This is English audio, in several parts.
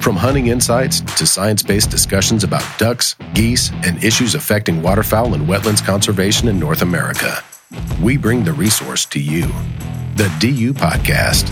From hunting insights to science based discussions about ducks, geese, and issues affecting waterfowl and wetlands conservation in North America, we bring the resource to you. The DU Podcast.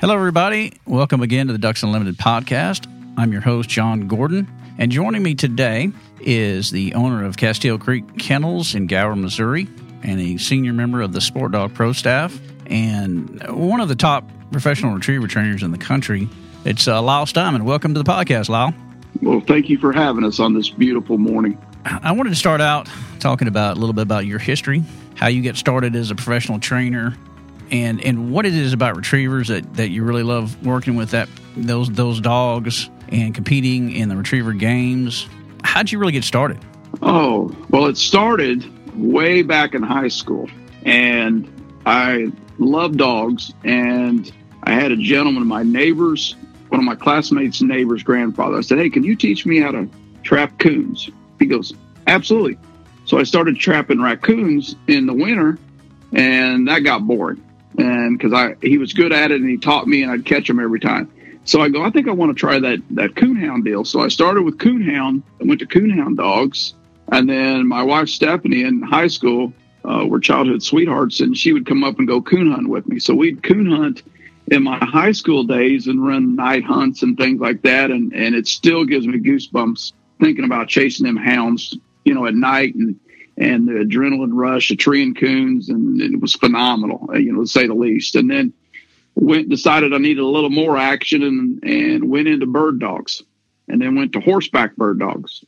Hello, everybody. Welcome again to the Ducks Unlimited podcast. I'm your host, John Gordon. And joining me today is the owner of Castile Creek Kennels in Gower, Missouri, and a senior member of the Sport Dog Pro staff, and one of the top professional retriever trainers in the country. It's uh, Lyle Steinman. Welcome to the podcast, Lyle. Well, thank you for having us on this beautiful morning. I wanted to start out talking about a little bit about your history, how you get started as a professional trainer, and and what it is about retrievers that, that you really love working with that those those dogs and competing in the retriever games. How'd you really get started? Oh, well, it started way back in high school. And I love dogs. And I had a gentleman, my neighbors, one of my classmates' neighbor's grandfather. I said, Hey, can you teach me how to trap coons? He goes, Absolutely. So I started trapping raccoons in the winter, and that got boring. And because I he was good at it, and he taught me, and I'd catch them every time. So I go, I think I want to try that that coonhound deal. So I started with coonhound. and went to coonhound dogs, and then my wife Stephanie in high school uh, were childhood sweethearts, and she would come up and go coon hunt with me. So we'd coon hunt in my high school days and run night hunts and things like that. And and it still gives me goosebumps thinking about chasing them hounds, you know, at night and and the adrenaline rush of treeing coons, and it was phenomenal, you know, to say the least. And then went decided I needed a little more action and and went into bird dogs and then went to horseback bird dogs.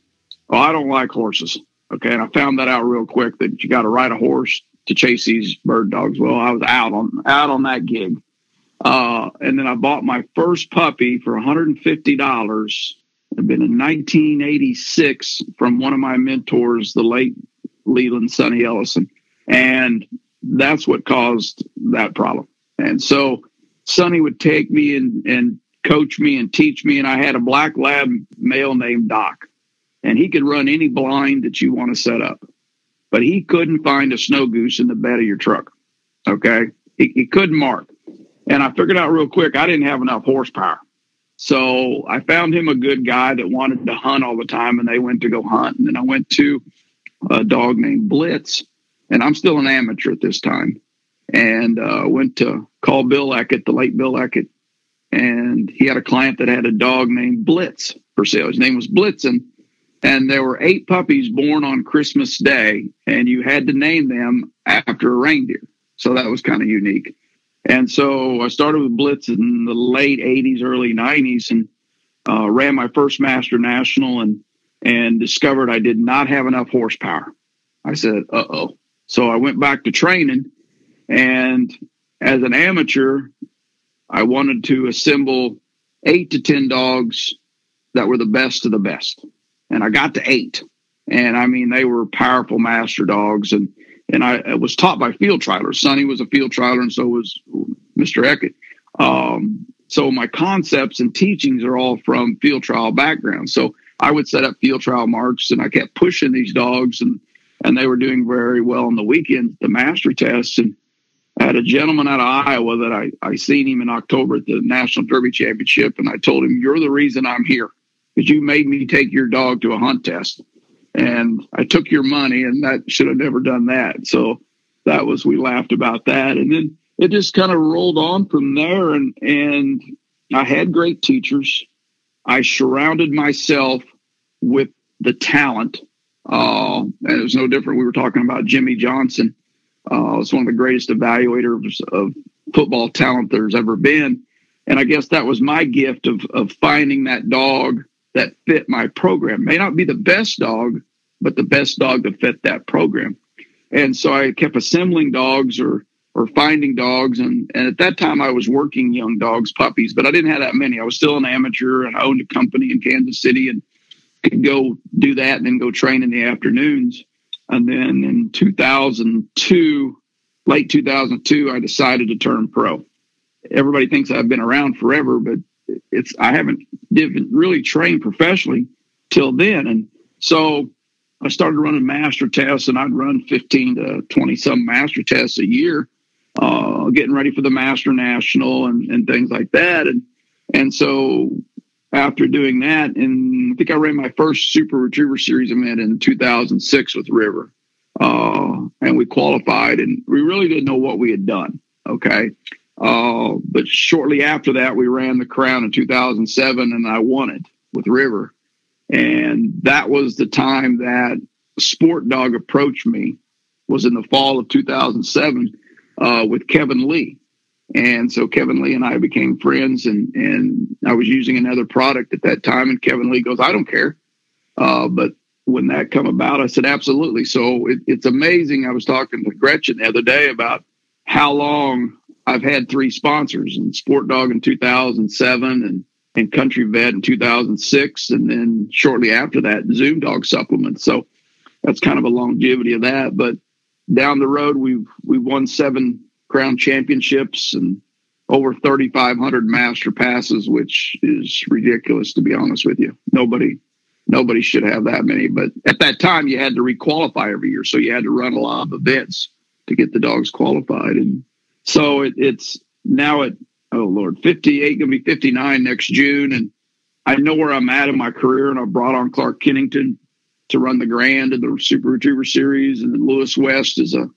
Well, I don't like horses. Okay. And I found that out real quick that you got to ride a horse to chase these bird dogs. Well, I was out on out on that gig. Uh, and then I bought my first puppy for $150. It'd been in 1986 from one of my mentors, the late Leland Sonny Ellison. And that's what caused that problem. And so Sonny would take me and, and coach me and teach me. And I had a black lab male named Doc, and he could run any blind that you want to set up. But he couldn't find a snow goose in the bed of your truck. Okay. He, he couldn't mark. And I figured out real quick I didn't have enough horsepower. So I found him a good guy that wanted to hunt all the time, and they went to go hunt. And then I went to a dog named Blitz, and I'm still an amateur at this time. And uh, went to call Bill Eckett, the late Bill Eckett, and he had a client that had a dog named Blitz for sale. His name was Blitzen, and there were eight puppies born on Christmas Day, and you had to name them after a reindeer. So that was kind of unique. And so I started with Blitz in the late 80s, early 90s, and uh, ran my first Master National and and discovered I did not have enough horsepower. I said, uh oh. So I went back to training. And as an amateur, I wanted to assemble eight to 10 dogs that were the best of the best. And I got to eight. And I mean, they were powerful master dogs. And, and I, I was taught by field trialers. Sonny was a field trialer, and so was Mr. Eckett. Um, so my concepts and teachings are all from field trial background. So I would set up field trial marks and I kept pushing these dogs and and they were doing very well on the weekend, the master tests. And Had a gentleman out of Iowa that I, I seen him in October at the National Derby Championship. And I told him, You're the reason I'm here because you made me take your dog to a hunt test. And I took your money and that should have never done that. So that was, we laughed about that. And then it just kind of rolled on from there. And, and I had great teachers. I surrounded myself with the talent. Uh, and it was no different. We were talking about Jimmy Johnson. Uh, it's one of the greatest evaluators of football talent there's ever been. And I guess that was my gift of, of finding that dog that fit my program. May not be the best dog, but the best dog to fit that program. And so I kept assembling dogs or or finding dogs. And, and at that time, I was working young dogs, puppies, but I didn't have that many. I was still an amateur and I owned a company in Kansas City and could go do that and then go train in the afternoons. And then in 2002, late 2002, I decided to turn pro. Everybody thinks I've been around forever, but it's I haven't didn't really trained professionally till then. And so I started running master tests, and I'd run 15 to 20 some master tests a year uh, getting ready for the Master National and, and things like that. And and so after doing that, and I think I ran my first Super Retriever Series event in 2006 with River, uh, and we qualified, and we really didn't know what we had done. Okay. Uh, but shortly after that, we ran the crown in 2007, and I won it with River. And that was the time that Sport Dog approached me. Was in the fall of 2007 uh, with Kevin Lee. And so Kevin Lee and I became friends, and and I was using another product at that time. And Kevin Lee goes, "I don't care," uh, but when that come about, I said, "Absolutely." So it, it's amazing. I was talking to Gretchen the other day about how long I've had three sponsors: and Sport Dog in 2007, and and Country Vet in 2006, and then shortly after that, Zoom Dog supplements. So that's kind of a longevity of that, but down the road, we've we've won seven crown championships and over 3,500 master passes, which is ridiculous to be honest with you. Nobody nobody should have that many. But at that time, you had to requalify every year, so you had to run a lot of events to get the dogs qualified. And so it, it's now at oh lord, 58 gonna be 59 next June, and I know where I'm at in my career, and I brought on Clark Kennington to run the Grand and the Super Retriever Series, and then Lewis West is a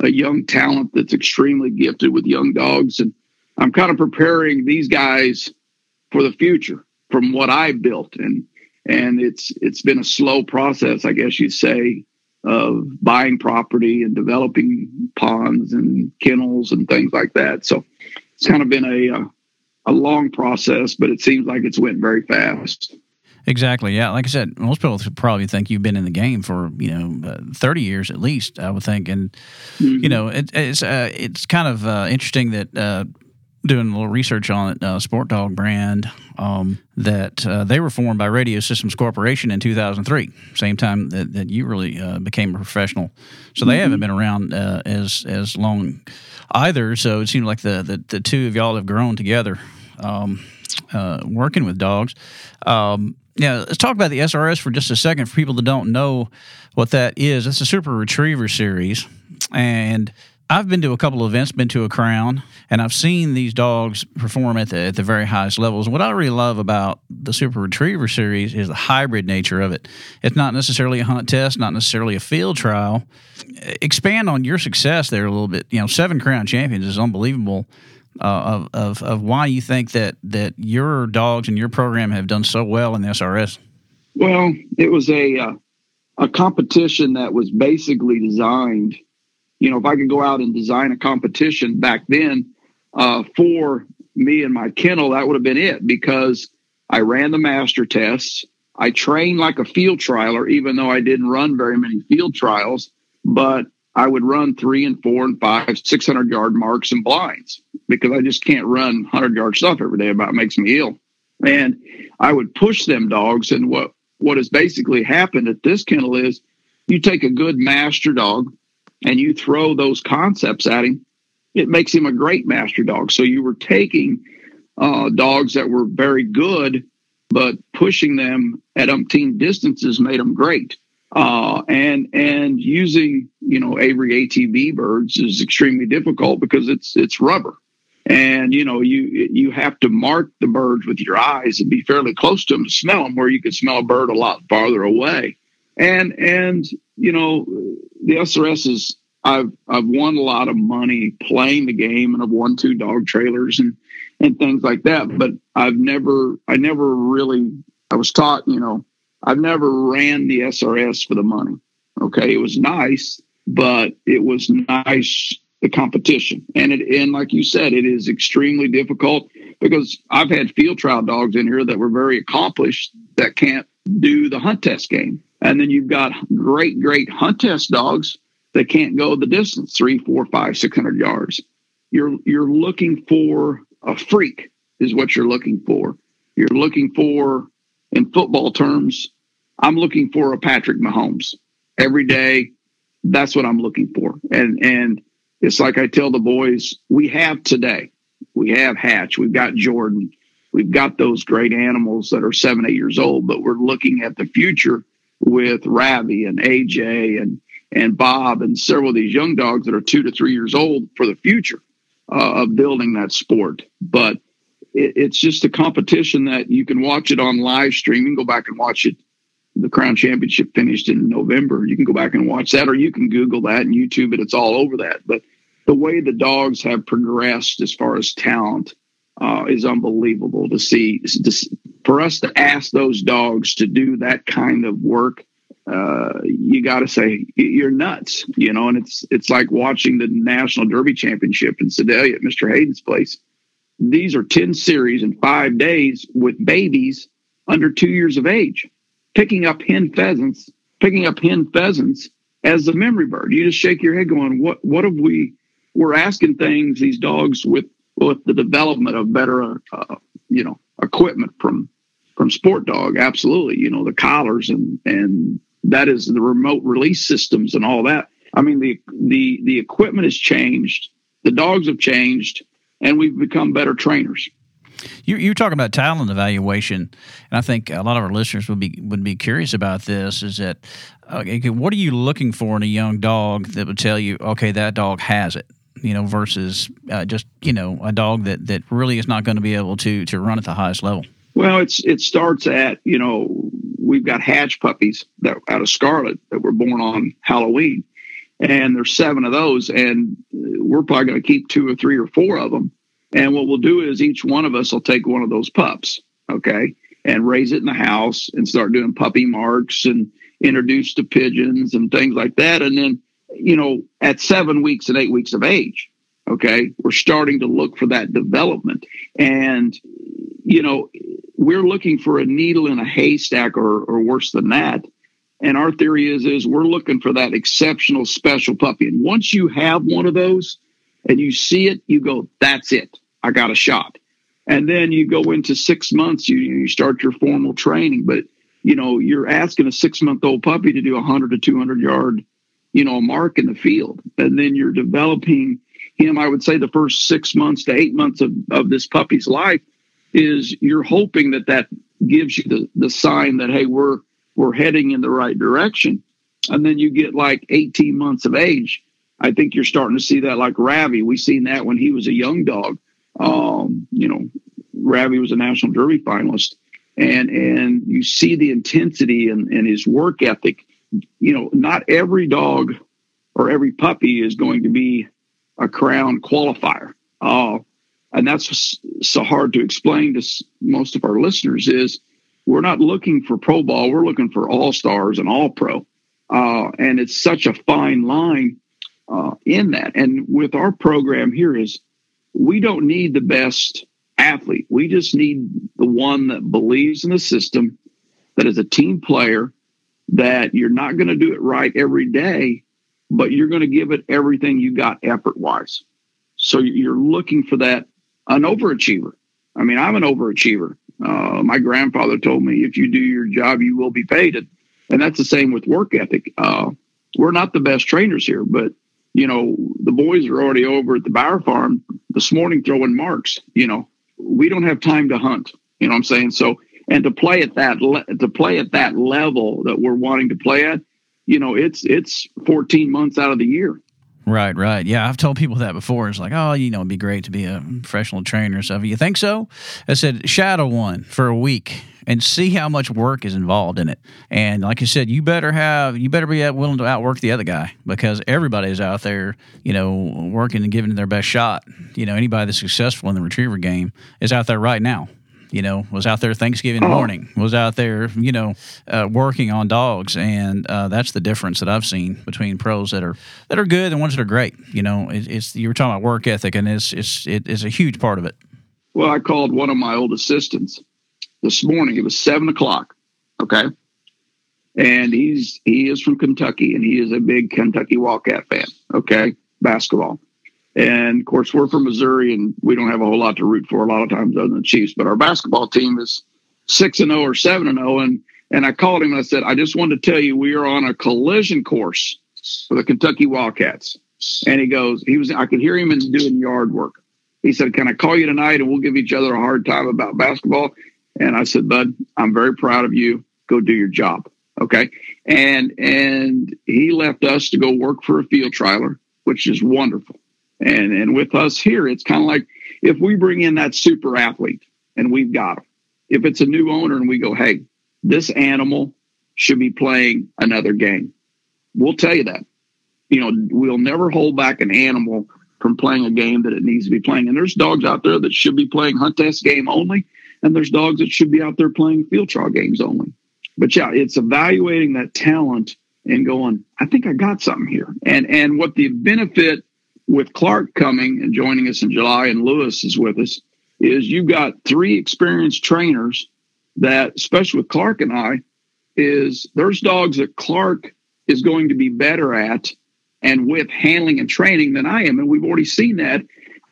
a young talent that's extremely gifted with young dogs, and I'm kind of preparing these guys for the future from what I built, and and it's it's been a slow process, I guess you'd say, of buying property and developing ponds and kennels and things like that. So it's kind of been a a, a long process, but it seems like it's went very fast. Exactly. Yeah. Like I said, most people probably think you've been in the game for you know uh, thirty years at least. I would think, and mm-hmm. you know it, it's uh, it's kind of uh, interesting that uh, doing a little research on it, uh, Sport Dog brand um, that uh, they were formed by Radio Systems Corporation in two thousand three, same time that, that you really became a professional. So they mm-hmm. haven't been around as as long either. So it seems like the, the the two of y'all have grown together. Um, working with dogs. Um, yeah, let's talk about the SRS for just a second for people that don't know what that is. It's a Super Retriever series, and I've been to a couple of events, been to a crown, and I've seen these dogs perform at the at the very highest levels. What I really love about the Super Retriever series is the hybrid nature of it. It's not necessarily a hunt test, not necessarily a field trial. Expand on your success there a little bit. You know, seven crown champions is unbelievable. Uh, of, of of why you think that that your dogs and your program have done so well in the SRS. Well, it was a uh, a competition that was basically designed you know, if I could go out and design a competition back then uh, for me and my kennel, that would have been it because I ran the master tests. I trained like a field trialer, even though I didn't run very many field trials, but I would run three and four and five, 600 yard marks and blinds because I just can't run 100 yard stuff every day. About makes me ill. And I would push them dogs. And what, what has basically happened at this kennel is you take a good master dog, and you throw those concepts at him, it makes him a great master dog. So you were taking uh, dogs that were very good, but pushing them at umpteen distances made them great. Uh, and and using you know Avery ATV birds is extremely difficult because it's it's rubber, and you know you you have to mark the birds with your eyes and be fairly close to them to smell them, where you can smell a bird a lot farther away. And and you know the SRS is I've I've won a lot of money playing the game and I've won two dog trailers and and things like that. But I've never I never really I was taught, you know, I've never ran the SRS for the money. Okay. It was nice, but it was nice the competition. And it and like you said, it is extremely difficult because I've had field trial dogs in here that were very accomplished that can't do the hunt test game. And then you've got great, great hunt test dogs that can't go the distance three, four, five, six hundred yards. You're you're looking for a freak, is what you're looking for. You're looking for, in football terms, I'm looking for a Patrick Mahomes every day. That's what I'm looking for. And and it's like I tell the boys, we have today. We have Hatch, we've got Jordan, we've got those great animals that are seven, eight years old, but we're looking at the future with Ravi and AJ and and Bob and several of these young dogs that are two to three years old for the future uh, of building that sport. But it, it's just a competition that you can watch it on live streaming. Go back and watch it. The Crown Championship finished in November. You can go back and watch that, or you can Google that and YouTube it. It's all over that. But the way the dogs have progressed as far as talent uh, is unbelievable to see. To, for us to ask those dogs to do that kind of work, uh, you got to say you're nuts, you know. And it's it's like watching the National Derby Championship in Sedalia at Mr. Hayden's place. These are ten series in five days with babies under two years of age, picking up hen pheasants, picking up hen pheasants as the memory bird. You just shake your head, going, "What? What have we?" We're asking things these dogs with with the development of better, uh, you know, equipment from from Sport Dog. Absolutely, you know, the collars and and that is the remote release systems and all that. I mean, the the the equipment has changed, the dogs have changed, and we've become better trainers. You, you're talking about talent evaluation, and I think a lot of our listeners would be would be curious about this. Is that okay, what are you looking for in a young dog that would tell you, okay, that dog has it? you know, versus uh, just you know a dog that that really is not going to be able to to run at the highest level? Well, it's it starts at you know we've got hatch puppies that out of Scarlet that were born on Halloween, and there's seven of those, and uh, we're probably going to keep two or three or four of them. And what we'll do is each one of us will take one of those pups, okay, and raise it in the house and start doing puppy marks and introduce to pigeons and things like that, and then you know, at seven weeks and eight weeks of age, okay, we're starting to look for that development. And, you know, we're looking for a needle in a haystack or, or worse than that. And our theory is, is we're looking for that exceptional special puppy. And once you have one of those and you see it, you go, that's it. I got a shot. And then you go into six months, you, you start your formal training. But, you know, you're asking a six month old puppy to do a 100 to 200 yard you know, mark in the field. And then you're developing him, I would say the first six months to eight months of, of this puppy's life is you're hoping that that gives you the, the sign that, hey, we're, we're heading in the right direction. And then you get like 18 months of age I think you're starting to see that like Ravi. We seen that when he was a young dog. Um, you know, Ravi was a national derby finalist, and and you see the intensity and, and his work ethic. You know, not every dog or every puppy is going to be a crown qualifier. Uh, and that's so hard to explain to most of our listeners is we're not looking for pro ball. We're looking for all stars and all pro. Uh, and it's such a fine line uh, in that. And with our program here is we don't need the best athlete. We just need the one that believes in the system that is a team player that you're not going to do it right every day but you're going to give it everything you got effort wise so you're looking for that an overachiever. I mean, I'm an overachiever. Uh, my grandfather told me, if you do your job, you will be paid. And, and that's the same with work ethic. Uh, we're not the best trainers here, but you know, the boys are already over at the Bauer Farm this morning throwing marks. You know, we don't have time to hunt. You know what I'm saying? So, and to play at that le- to play at that level that we're wanting to play at, you know, it's it's 14 months out of the year. Right, right. Yeah, I've told people that before. It's like, oh, you know, it'd be great to be a professional trainer or stuff. You think so? I said, shadow one for a week and see how much work is involved in it. And like I said, you better have, you better be willing to outwork the other guy because everybody is out there, you know, working and giving their best shot. You know, anybody that's successful in the retriever game is out there right now you know, was out there Thanksgiving oh. morning, was out there, you know, uh, working on dogs, and uh, that's the difference that I've seen between pros that are that are good and ones that are great. You know, it, it's you were talking about work ethic, and it's it's it is a huge part of it. Well, I called one of my old assistants this morning. It was seven o'clock. Okay. And he's he is from Kentucky and he is a big Kentucky Wildcat fan. Okay. Basketball. And of course, we're from Missouri, and we don't have a whole lot to root for a lot of times other than the Chiefs. But our basketball team is six and zero or seven and zero. And and I called him and I said, I just wanted to tell you we are on a collision course for the Kentucky Wildcats. And he goes, he was I could hear him doing yard work. He said, Can I call you tonight and we'll give each other a hard time about basketball? And I said, Bud, I'm very proud of you. Go do your job. Okay. And and he left us to go work for a field trialer, which is wonderful. And and with us here, it's kind of like if we bring in that super athlete and we've got them. If it's a new owner and we go, hey, this animal should be playing another game, we'll tell you that. You know, we'll never hold back an animal from playing a game that it needs to be playing. And there's dogs out there that should be playing hunt test game only, and there's dogs that should be out there playing field trial games only. But yeah, it's evaluating that talent and going, I think I got something here. And and what the benefit with Clark coming and joining us in July, and Lewis is with us, is you've got three experienced trainers that, especially with Clark and I, is there's dogs that Clark is going to be better at and with handling and training than I am. And we've already seen that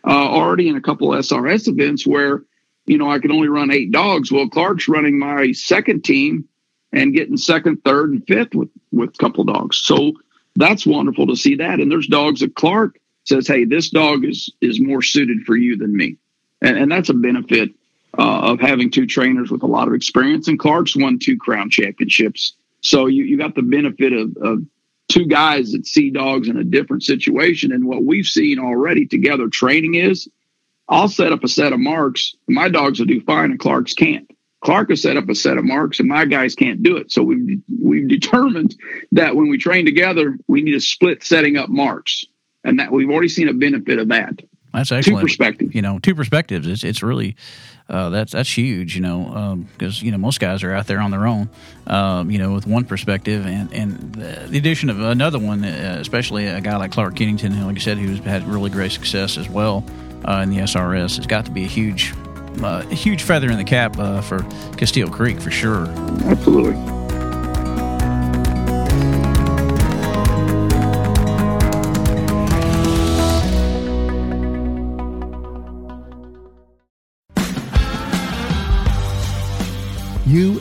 uh, already in a couple of SRS events where, you know, I can only run eight dogs. Well, Clark's running my second team and getting second, third, and fifth with, with a couple dogs. So that's wonderful to see that. And there's dogs that Clark says, "Hey, this dog is is more suited for you than me," and, and that's a benefit uh, of having two trainers with a lot of experience. And Clark's won two crown championships, so you you got the benefit of, of two guys that see dogs in a different situation. And what we've seen already together training is, I'll set up a set of marks. My dogs will do fine, and Clark's can't. Clark has set up a set of marks, and my guys can't do it. So we've we've determined that when we train together, we need to split setting up marks and that we've already seen a benefit of that. That's excellent. Two perspectives. You know, two perspectives. It's it's really uh, that's that's huge. You know, because um, you know most guys are out there on their own. Um, you know, with one perspective, and and the addition of another one, uh, especially a guy like Clark Kennington, who, like I said, who's had really great success as well uh, in the SRS, It's got to be a huge, uh, a huge feather in the cap uh, for Castile Creek for sure. Absolutely.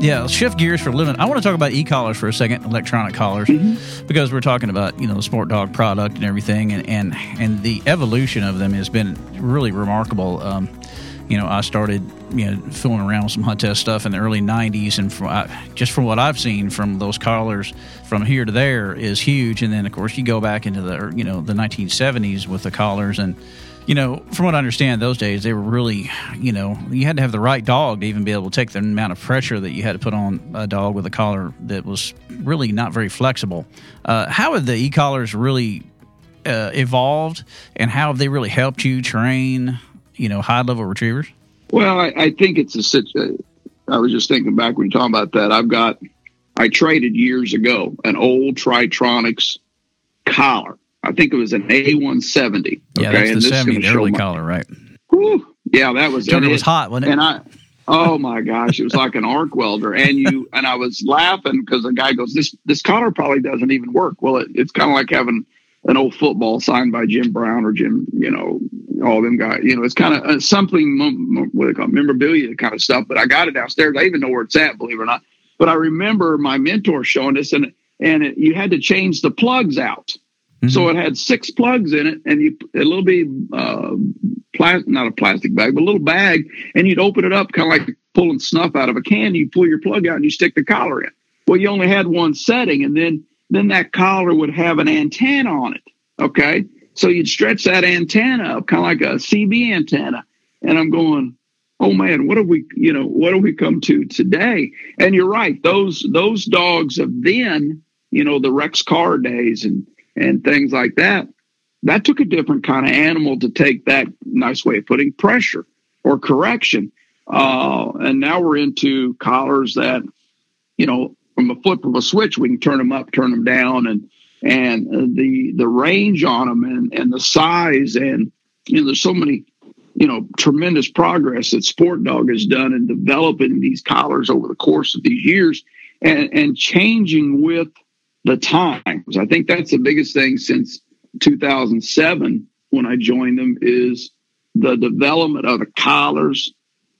Yeah, shift gears for a little bit. I want to talk about e-collars for a second, electronic collars, mm-hmm. because we're talking about you know the sport dog product and everything, and and and the evolution of them has been really remarkable. Um, you know, I started you know fooling around with some hunt test stuff in the early '90s, and from I, just from what I've seen from those collars from here to there is huge. And then of course you go back into the you know the 1970s with the collars and you know, from what I understand, those days they were really, you know, you had to have the right dog to even be able to take the amount of pressure that you had to put on a dog with a collar that was really not very flexible. Uh, how have the e collars really uh, evolved, and how have they really helped you train, you know, high level retrievers? Well, I, I think it's a situation. I was just thinking back when you talking about that. I've got, I traded years ago an old Tritronics collar I think it was an A170. Yeah, okay? that's the 70, the early my, collar, right? Whew, yeah, that was. it was hot, wasn't it? And I, oh my gosh, it was like an arc welder. And you and I was laughing because the guy goes, "This this collar probably doesn't even work." Well, it, it's kind of like having an old football signed by Jim Brown or Jim, you know, all them guys. You know, it's kind of uh, something what they call memorabilia kind of stuff. But I got it downstairs. I even know where it's at, believe it or not. But I remember my mentor showing us, and and it, you had to change the plugs out. Mm-hmm. So it had six plugs in it, and you a little bit uh, plastic, not a plastic bag, but a little bag, and you'd open it up, kind of like pulling snuff out of a can. You pull your plug out and you stick the collar in. Well, you only had one setting, and then then that collar would have an antenna on it. Okay, so you'd stretch that antenna up, kind of like a CB antenna. And I'm going, oh man, what have we, you know, what have we come to today? And you're right, those those dogs of then, you know, the Rex Car days and and things like that. That took a different kind of animal to take that nice way of putting pressure or correction. Uh, and now we're into collars that, you know, from a flip of a switch, we can turn them up, turn them down, and and the the range on them and and the size and you know there's so many you know tremendous progress that Sport Dog has done in developing these collars over the course of these years and and changing with the times. I think that's the biggest thing since 2007 when I joined them is the development of the collars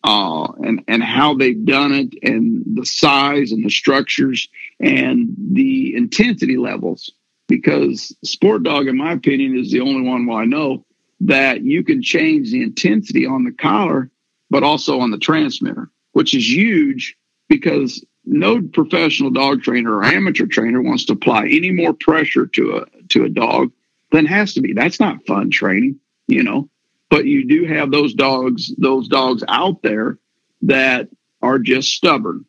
uh, and and how they've done it and the size and the structures and the intensity levels. Because Sport Dog, in my opinion, is the only one well I know that you can change the intensity on the collar, but also on the transmitter, which is huge because no professional dog trainer or amateur trainer wants to apply any more pressure to a to a dog than has to be. That's not fun training, you know. But you do have those dogs, those dogs out there that are just stubborn.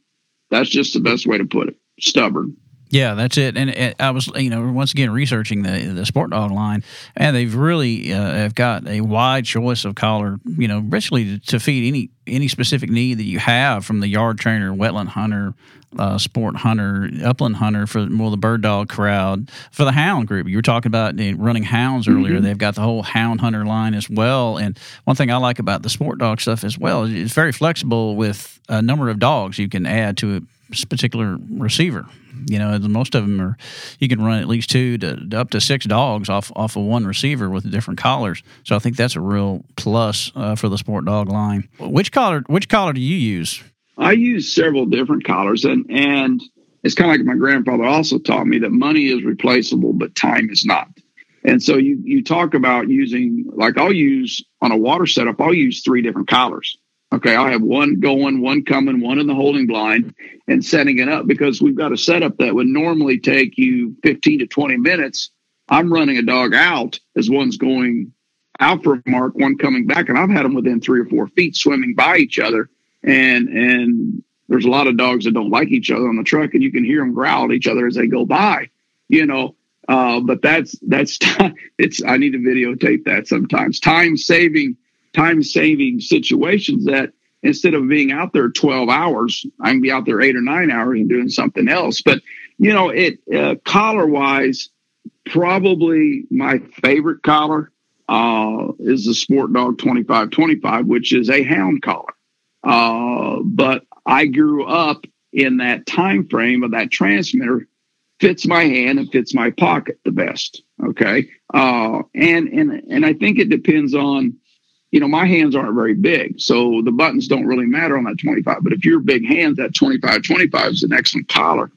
That's just the best way to put it. Stubborn. Yeah, that's it. And it, I was, you know, once again researching the the sport dog line, and they've really uh, have got a wide choice of collar, you know, basically to, to, feed any any specific need that you have from the yard trainer, wetland hunter, uh, sport hunter, upland hunter for more the bird dog crowd. For the hound group, you were talking about running hounds earlier. Mm-hmm. They've got the whole hound hunter line as well. And one thing I like about the sport dog stuff as well is it's very flexible with a number of dogs you can add to a particular receiver. You know, most of them are you can run at least two to up to six dogs off off of one receiver with different collars. So I think that's a real plus uh, for the sport dog line. Which collar? Which collar do you use? I use several different collars, and and it's kind of like my grandfather also taught me that money is replaceable, but time is not. And so you you talk about using like I'll use on a water setup, I'll use three different collars. Okay, I'll have one going, one coming, one in the holding blind, and setting it up because we've got a setup that would normally take you 15 to 20 minutes. I'm running a dog out as one's going out for a mark, one coming back, and I've had them within three or four feet swimming by each other. And and there's a lot of dogs that don't like each other on the truck, and you can hear them growl at each other as they go by. You know, uh, but that's that's it's. I need to videotape that sometimes. Time saving time saving situations that instead of being out there 12 hours, I can be out there eight or nine hours and doing something else. But, you know, it uh, collar wise, probably my favorite collar uh, is the Sport Dog 2525, which is a hound collar. Uh, but I grew up in that time frame of that transmitter fits my hand and fits my pocket the best. Okay. Uh, and, and, and I think it depends on, you know, my hands aren't very big, so the buttons don't really matter on that 25. But if you're big hands, that 25 25 is an excellent collar.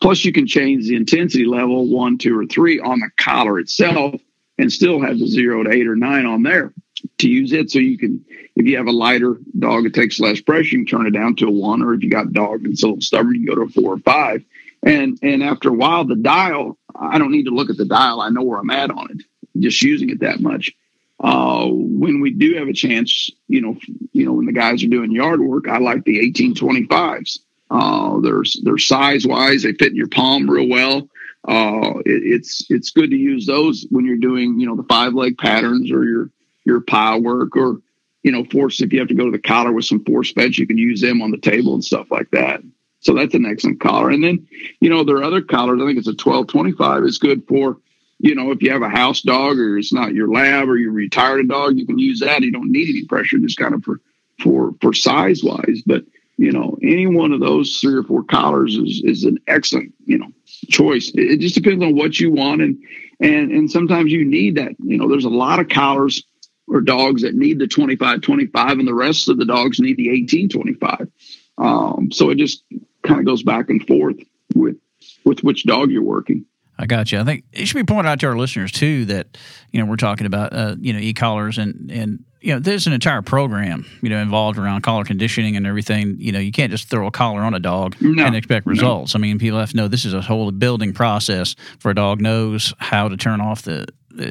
Plus, you can change the intensity level one, two, or three on the collar itself and still have the zero to eight or nine on there to use it. So you can, if you have a lighter dog that takes less pressure, you can turn it down to a one, or if you got a dog that's a little stubborn, you go to a four or five. And and after a while, the dial, I don't need to look at the dial. I know where I'm at on it, just using it that much uh, when we do have a chance, you know, you know, when the guys are doing yard work, I like the 1825s. Uh, they're, they're size wise, they fit in your palm real well. Uh, it, it's, it's good to use those when you're doing, you know, the five leg patterns or your, your pile work or, you know, force, if you have to go to the collar with some force fetch, you can use them on the table and stuff like that. So that's an excellent collar. And then, you know, there are other collars. I think it's a 1225 is good for, you know, if you have a house dog or it's not your lab or you retired a dog, you can use that. You don't need any pressure, just kind of for for for size wise. But you know, any one of those three or four collars is is an excellent you know choice. It, just depends on what you want, and and and sometimes you need that. You know, there's a lot of collars or dogs that need the 25 25 and the rest of the dogs need the 18 25 um, so it just kind of goes back and forth with with which dog you're working I got you. I think it should be pointed out to our listeners too that you know we're talking about uh, you know e-collars and and you know there's an entire program you know involved around collar conditioning and everything. You know you can't just throw a collar on a dog no, and expect results. No. I mean people have to know this is a whole building process for a dog knows how to turn off the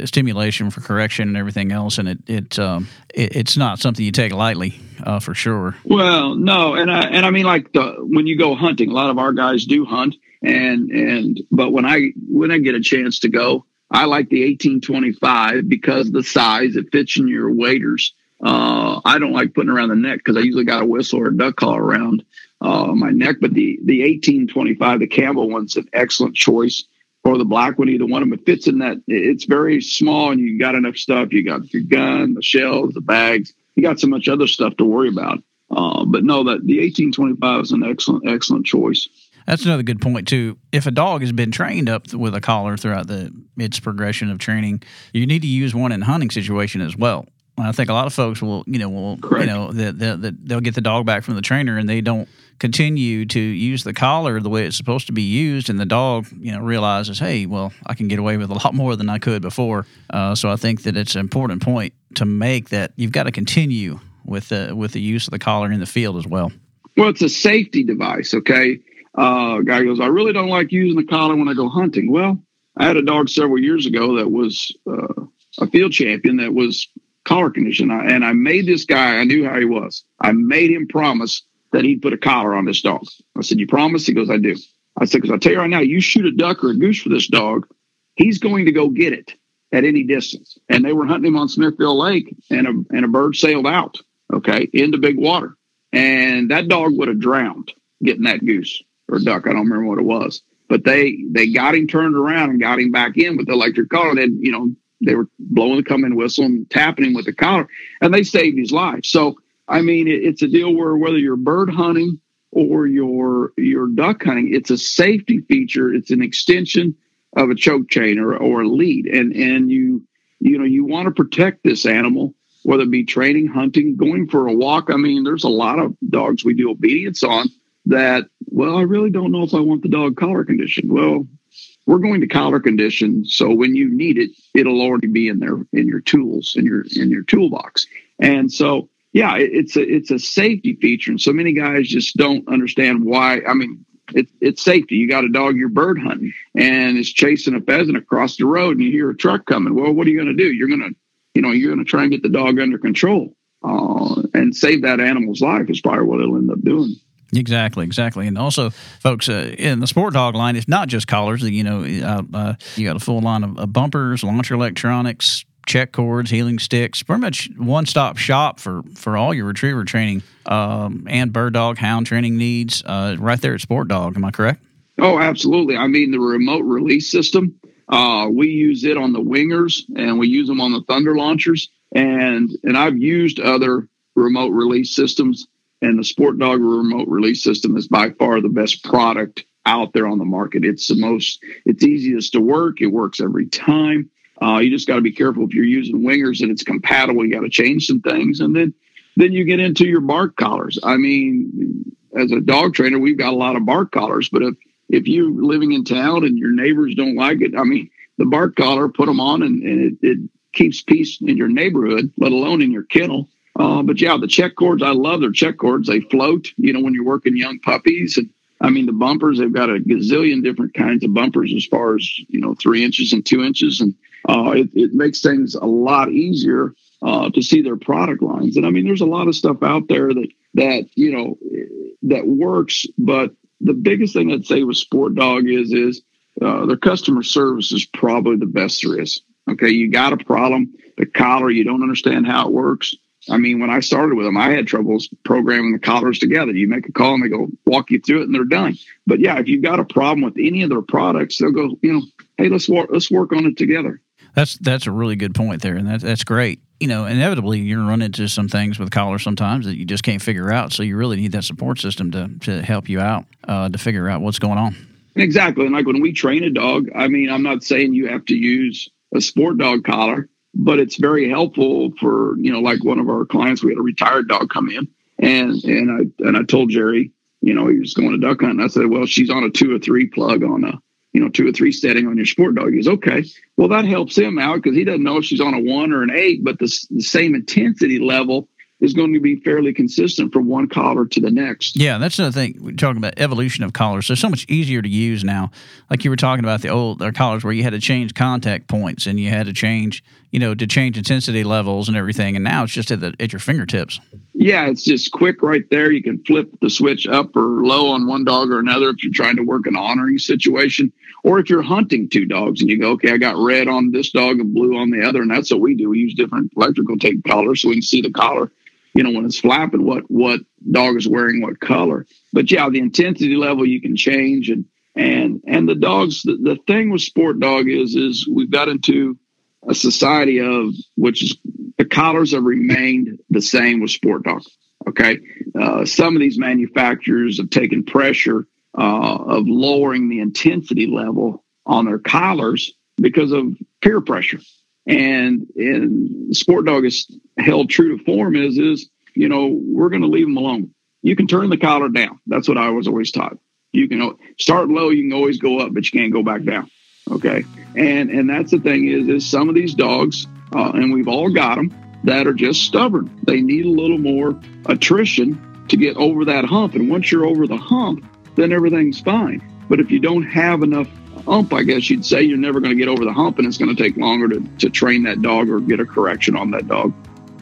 stimulation for correction and everything else, and it it, um, it it's not something you take lightly uh, for sure. Well, no, and I and I mean like the when you go hunting, a lot of our guys do hunt, and and but when I when I get a chance to go, I like the 1825 because the size it fits in your waders. Uh, I don't like putting around the neck because I usually got a whistle or a duck call around uh, my neck. But the the 1825, the Campbell one's an excellent choice, or the black one, either one of them. It fits in that. It's very small, and you got enough stuff. You got your gun, the shells, the bags. You got so much other stuff to worry about. Uh, but no, that the 1825 is an excellent excellent choice. That's another good point too. If a dog has been trained up with a collar throughout the its progression of training, you need to use one in hunting situation as well. I think a lot of folks will, you know, will, Correct. you know, that the, the, they'll get the dog back from the trainer and they don't continue to use the collar the way it's supposed to be used, and the dog, you know, realizes, hey, well, I can get away with a lot more than I could before. Uh, so I think that it's an important point to make that you've got to continue with the with the use of the collar in the field as well. Well, it's a safety device, okay. Uh, guy goes, I really don't like using the collar when I go hunting. Well, I had a dog several years ago that was uh, a field champion that was collar conditioned, and I made this guy. I knew how he was. I made him promise that he'd put a collar on this dog. I said, "You promise?" He goes, "I do." I said, because I tell you right now, you shoot a duck or a goose for this dog, he's going to go get it at any distance. And they were hunting him on Smithville Lake, and a and a bird sailed out, okay, into big water, and that dog would have drowned getting that goose or duck. I don't remember what it was, but they they got him turned around and got him back in with the electric collar. Then you know they were blowing the coming whistle and tapping him with the collar, and they saved his life. So I mean, it, it's a deal where whether you're bird hunting or your your duck hunting, it's a safety feature. It's an extension of a choke chain or, or a lead, and and you you know you want to protect this animal, whether it be training, hunting, going for a walk. I mean, there's a lot of dogs we do obedience on that. Well, I really don't know if I want the dog collar condition. Well, we're going to collar condition, so when you need it, it'll already be in there in your tools in your in your toolbox, and so yeah, it's a it's a safety feature, and so many guys just don't understand why. I mean, it's it's safety. You got a dog you're bird hunting, and it's chasing a pheasant across the road, and you hear a truck coming. Well, what are you going to do? You're going to, you know, you're going to try and get the dog under control uh, and save that animal's life. Is probably what it'll end up doing. Exactly, exactly, and also, folks, uh, in the SportDOG line, it's not just collars. You know, uh, uh you got a full line of, bumpers, launcher electronics, check cords, heeling sticks, pretty much one stop shop for, for all your retriever training um, and bird dog hound training needs uh, right there at SportDOG. Am I correct? Oh, absolutely. I mean, the remote release system, uh, we use it on the wingers and we use them on the thunder launchers. And, and I've used other remote release systems, and the SportDOG remote release system is by far the best product out there on the market. It's the most, it's easiest to work. It works every time. Uh, you just got to be careful if you're using wingers and it's compatible. You got to change some things, and then then you get into your bark collars. I mean, as a dog trainer, we've got a lot of bark collars, but if if you're living in town and your neighbors don't like it, I mean, the bark collar, put them on, and, and it, it keeps peace in your neighborhood, let alone in your kennel. Uh, but yeah, the check cords, I love their check cords. They float, you know, when you're working young puppies. And I mean, the bumpers, they've got a gazillion different kinds of bumpers as far as, you know, three inches and two inches. And uh, it, it, makes things a lot easier uh, to see their product lines. And I mean, there's a lot of stuff out there that that you know that works, but the biggest thing I'd say with SportDOG is is uh, their customer service is probably the best there is. Okay, you got a problem, the collar, you don't understand how it works. I mean, when I started with them, I had troubles programming the collars together. You make a call and they go walk you through it, and they're done. But yeah, if you've got a problem with any of their products, they'll go, you know, hey, let's work, let's work on it together. That's that's a really good point there, and that's that's great. You know, inevitably you're going to run into some things with collars sometimes that you just can't figure out. So you really need that support system to to help you out uh, to figure out what's going on. Exactly, and like when we train a dog, I mean, I'm not saying you have to use a SportDOG collar, but it's very helpful for you know, like one of our clients, we had a retired dog come in, and and I and I told Jerry, you know, he was going to duck hunt, I said, well, she's on a two or three plug on a you know, two or three setting on your SportDOG. He's okay. Well, that helps him out because he doesn't know if she's on a one or an eight, but the, the same intensity level is going to be fairly consistent from one collar to the next. Yeah, that's another thing. We're talking about evolution of collars. They're so much easier to use now. Like you were talking about the old collars where you had to change contact points and you had to change, you know, to change intensity levels and everything. And now it's just at, the, at your fingertips. Yeah, it's just quick right there. You can flip the switch up or low on one dog or another if you're trying to work an honoring situation. Or if you're hunting two dogs and you go, okay, I got red on this dog and blue on the other, and that's what we do. We use different electrical tape collars so we can see the collar, you know, when it's flapping, what what dog is wearing what color. But yeah, the intensity level you can change and and and the dogs. The, the thing with SportDOG is is we've got into a society of which is the collars have remained the same with SportDOG. Okay, uh, some of these manufacturers have taken pressure uh, of lowering the intensity level on their collars because of peer pressure. And and SportDOG is held true to form is is you know we're going to leave them alone. You can turn the collar down. That's what I was always taught. You can start low. You can always go up, but you can't go back down. Okay. And and that's the thing is is some of these dogs, uh, and we've all got them that are just stubborn. They need a little more attrition to get over that hump. And once you're over the hump, then everything's fine. But if you don't have enough hump, I guess you'd say you're never going to get over the hump and it's going to take longer to, to train that dog or get a correction on that dog.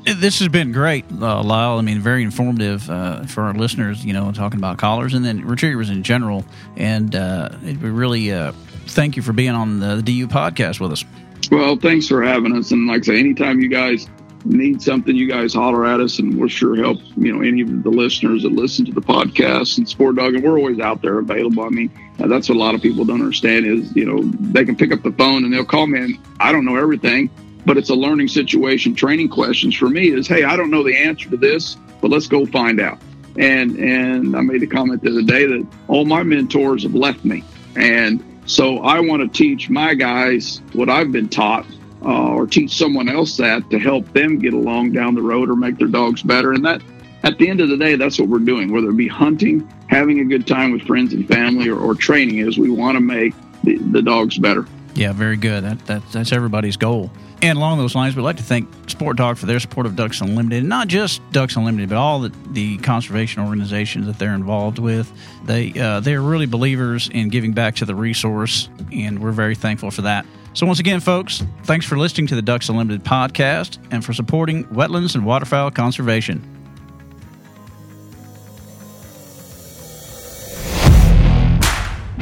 This has been great, uh, Lyle. I mean, very informative uh, for our listeners, you know, talking about collars and then retrievers in general. And uh, we really uh, thank you for being on the, the DU podcast with us. Well, thanks for having us. And like I say, anytime you guys need something, you guys holler at us, and we'll sure help. You know, any of the listeners that listen to the podcast and SportDOG, and we're always out there available. I mean, uh, that's what a lot of people don't understand is you know they can pick up the phone and they'll call me, and I don't know everything, but it's a learning situation. Training questions for me is, hey, I don't know the answer to this, but let's go find out. And and I made a comment the other day that all my mentors have left me, and so I want to teach my guys what I've been taught uh, or teach someone else that to help them get along down the road or make their dogs better. And that, at the end of the day, that's what we're doing, whether it be hunting, having a good time with friends and family, or, or training, is we want to make the, the dogs better. Yeah, very good. That, that that's everybody's goal. And along those lines, we'd like to thank SportDOG for their support of Ducks Unlimited, and not just Ducks Unlimited, but all the, the conservation organizations that they're involved with. They uh, they are really believers in giving back to the resource, and we're very thankful for that. So once again, folks, thanks for listening to the Ducks Unlimited podcast and for supporting wetlands and waterfowl conservation.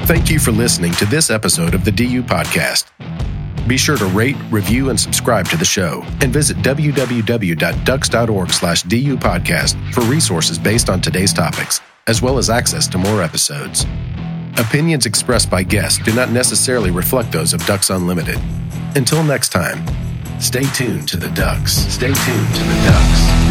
Thank you for listening to this episode of the DU Podcast. Be sure to rate, review, and subscribe to the show, and visit www.ducks.org slash DU podcast for resources based on today's topics, as well as access to more episodes. Opinions expressed by guests do not necessarily reflect those of Ducks Unlimited. Until next time, stay tuned to the Ducks. Stay tuned to the Ducks.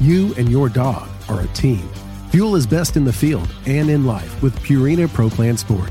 You and your dog are a team. Fuel is best in the field and in life with Purina Pro Plan Sport.